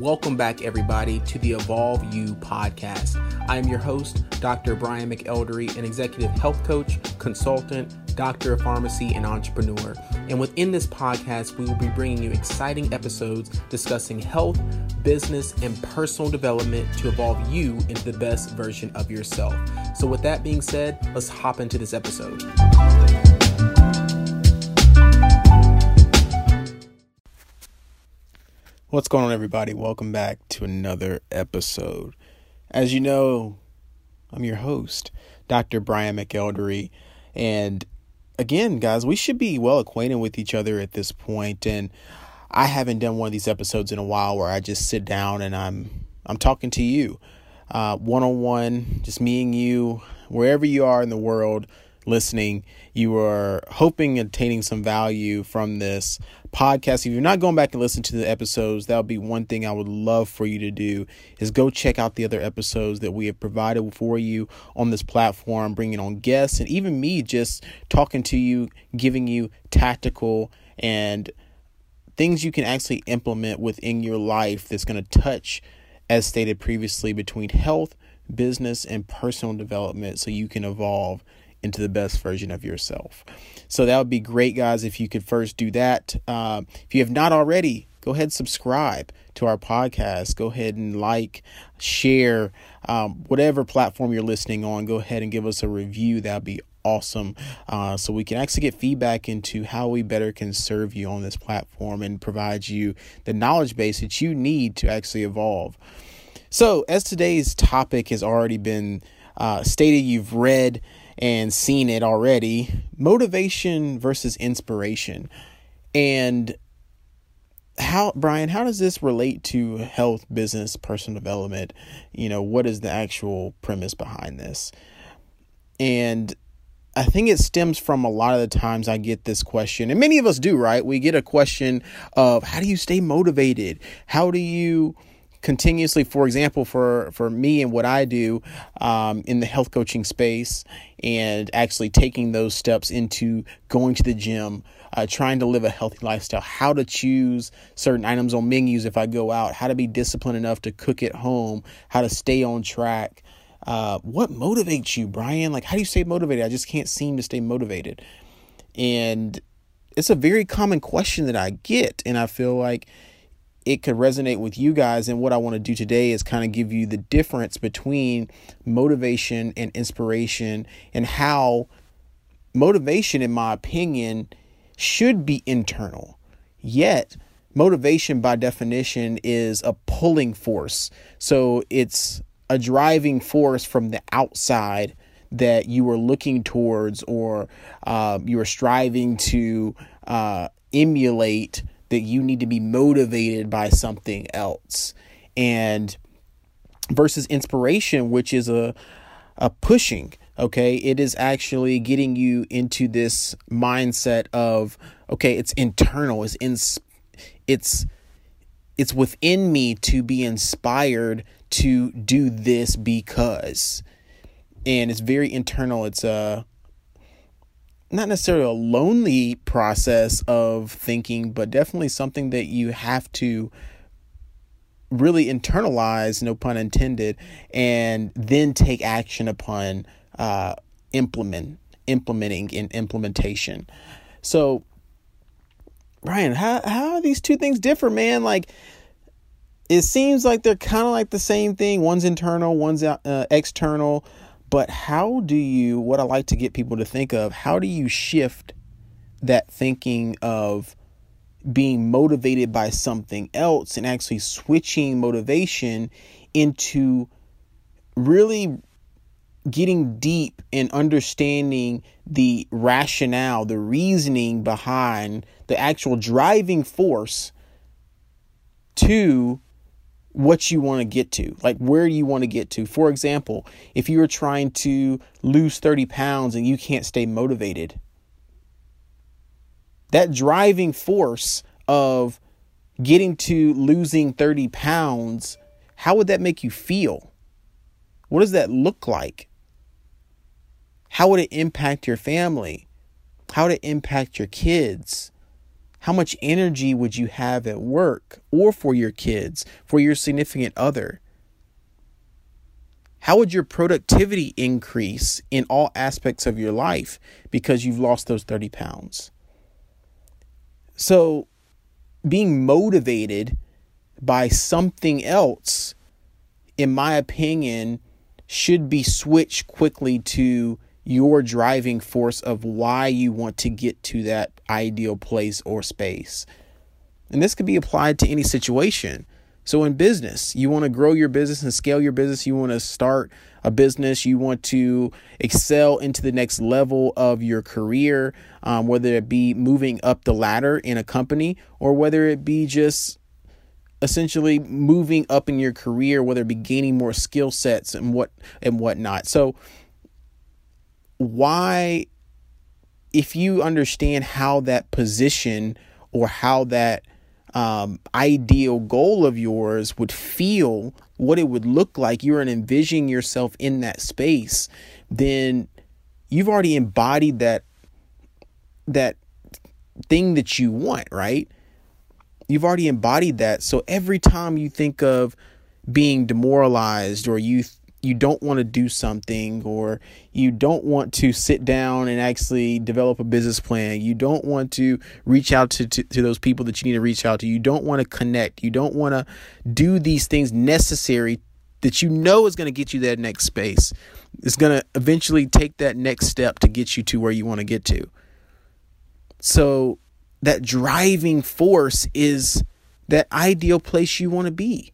Welcome back, everybody, to the Evolve You podcast. I am your host, Dr. Brian McElderry, an executive health coach, consultant, doctor of pharmacy, and entrepreneur. And within this podcast, we will be bringing you exciting episodes discussing health, business, and personal development to evolve you into the best version of yourself. So, with that being said, let's hop into this episode. What's going on, everybody? Welcome back to another episode. As you know, I'm your host, Dr. Brian McElderry. And again, guys, we should be well acquainted with each other at this point. And I haven't done one of these episodes in a while where I just sit down and I'm I'm talking to you, one on one, just me and you, wherever you are in the world listening. You are hoping attaining some value from this podcast. If you're not going back and listen to the episodes, that would be one thing I would love for you to do is go check out the other episodes that we have provided for you on this platform, bringing on guests and even me just talking to you, giving you tactical and things you can actually implement within your life that's going to touch, as stated previously, between health, business, and personal development so you can evolve into the best version of yourself. So that would be great, guys, if you could first do that. Uh, if you have not already, go ahead and subscribe to our podcast. Go ahead and like, share, um, whatever platform you're listening on. Go ahead and give us a review. That'd be awesome. Uh, so we can actually get feedback into how we better can serve you on this platform and provide you the knowledge base that you need to actually evolve. So, as today's topic has already been uh, stated, you've read and seen it already motivation versus inspiration. And how, Brian, how does this relate to health, business, personal development? You know, what is the actual premise behind this? And I think it stems from a lot of the times I get this question, and many of us do, right? We get a question of how do you stay motivated? How do you continuously for example for for me and what i do um, in the health coaching space and actually taking those steps into going to the gym uh, trying to live a healthy lifestyle how to choose certain items on menus if i go out how to be disciplined enough to cook at home how to stay on track. Uh, what motivates you brian? Like how do you stay motivated? I just can't seem to stay motivated. And it's a very common question that i get and i feel like it could resonate with you guys. And what I want to do today is kind of give you the difference between motivation and inspiration and how motivation, in my opinion, should be internal. Yet, motivation by definition is a pulling force. So it's a driving force from the outside that you are looking towards or uh, you are striving to uh, emulate that you need to be motivated by something else. And versus inspiration which is a a pushing okay? It is actually getting you into this mindset of okay it's internal it's in it's it's within me to be inspired to do this because. And it's very internal. It's a not necessarily a lonely process of thinking, but definitely something that you have to really internalize, no pun intended, and then take action upon uh, implement implementing in implementation. So, Brian, how how are these two things differ, man? Like, it seems like they're kind of like the same thing. One's internal, one's uh, external. But how do you, what I like to get people to think of, how do you shift that thinking of being motivated by something else and actually switching motivation into really getting deep and understanding the rationale, the reasoning behind the actual driving force to what you want to get to, like where you want to get to. For example, if you are trying to lose 30 pounds and you can't stay motivated, that driving force of getting to losing 30 pounds, how would that make you feel? What does that look like? How would it impact your family? How would it impact your kids? How much energy would you have at work or for your kids, for your significant other? How would your productivity increase in all aspects of your life because you've lost those 30 pounds? So, being motivated by something else, in my opinion, should be switched quickly to your driving force of why you want to get to that ideal place or space. And this could be applied to any situation. So, in business, you want to grow your business and scale your business. You want to start a business. You want to excel into the next level of your career, um, whether it be moving up the ladder in a company or whether it be just essentially moving up in your career, whether it be gaining more skill sets and what and whatnot. So, why, if you understand how that position or how that um, ideal goal of yours would feel, what it would look like, you're envisioning yourself in that space, then you've already embodied that that thing that you want, right? You've already embodied that. So every time you think of being demoralized or you you don't want to do something or you don't want to sit down and actually develop a business plan. You don't want to reach out to, to, to, those people that you need to reach out to. You don't want to connect. You don't want to do these things necessary that you know is going to get you that next space. It's going to eventually take that next step to get you to where you want to get to. So that driving force is that ideal place you want to be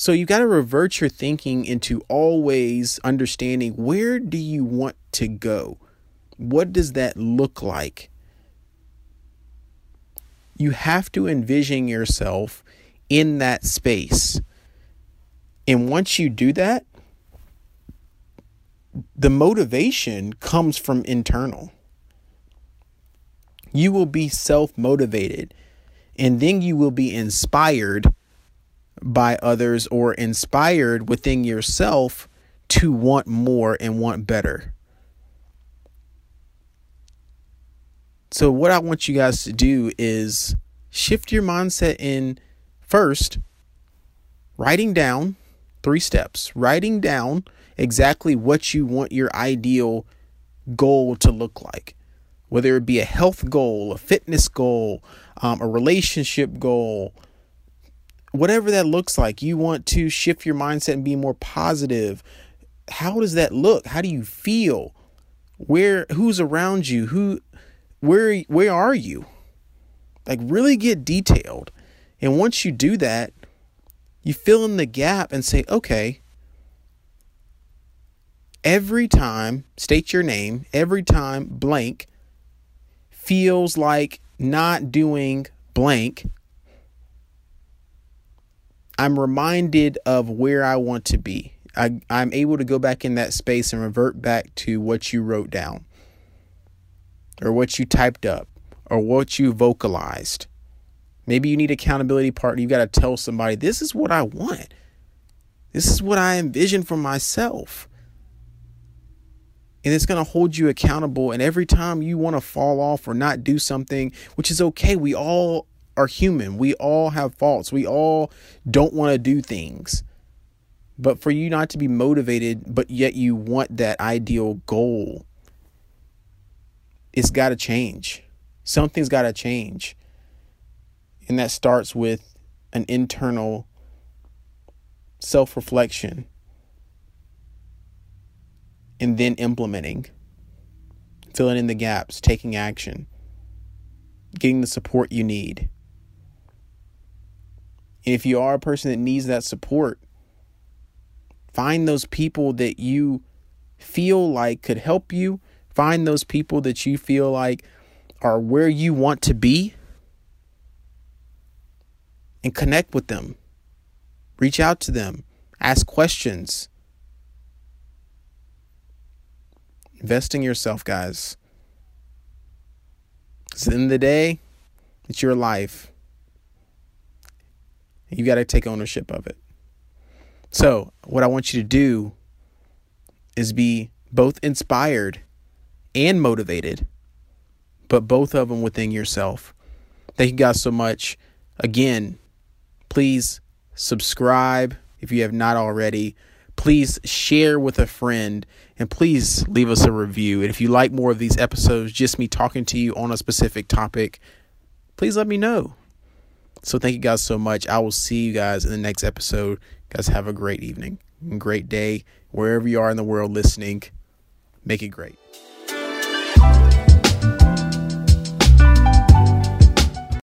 so you got to revert your thinking into always understanding where do you want to go? What does that look like? You have to envision yourself in that space. And once you do that, the motivation comes from internal. You will be self motivated and then you will be inspired by others or inspired within yourself to want more and want better. So, what I want you guys to do is shift your mindset in first, writing down three steps, writing down exactly what you want your ideal goal to look like. Whether it be a health goal, a fitness goal, um, a relationship goal, whatever that looks like, you want to shift your mindset and be more positive. How does that look? How do you feel? Where who's around you? Who where where are you? Like really get detailed. And once you do that, you fill in the gap and say, "Okay, every time, state your name, every time blank feels like not doing blank, I'm reminded of where I want to be. I, I'm able to go back in that space and revert back to what you wrote down, or what you typed up, or what you vocalized. Maybe you need accountability partner. You got to tell somebody, this is what I want. This is what I envision for myself. And it's going to hold you accountable. And every time you want to fall off or not do something, which is okay, we all are human. We all have faults. We all don't want to do things. But for you not to be motivated, but yet you want that ideal goal, it's got to change. Something's got to change. And that starts with an internal self reflection and then implementing, filling in the gaps, taking action, getting the support you need. And if you are a person that needs that support, find those people that you feel like could help you. Find those people that you feel like are where you want to be and connect with them. Reach out to them, ask questions. Invest in yourself, guys. Because at the end of the day, it's your life. You got to take ownership of it. So, what I want you to do is be both inspired and motivated but both of them within yourself. Thank you guys so much. Again, please subscribe if you have not already. Please share with a friend and please leave us a review. And if you like more of these episodes, just me talking to you on a specific topic, please let me know. So thank you guys so much. I will see you guys in the next episode. Guys, have a great evening great day wherever you are in the world listening. Make it great.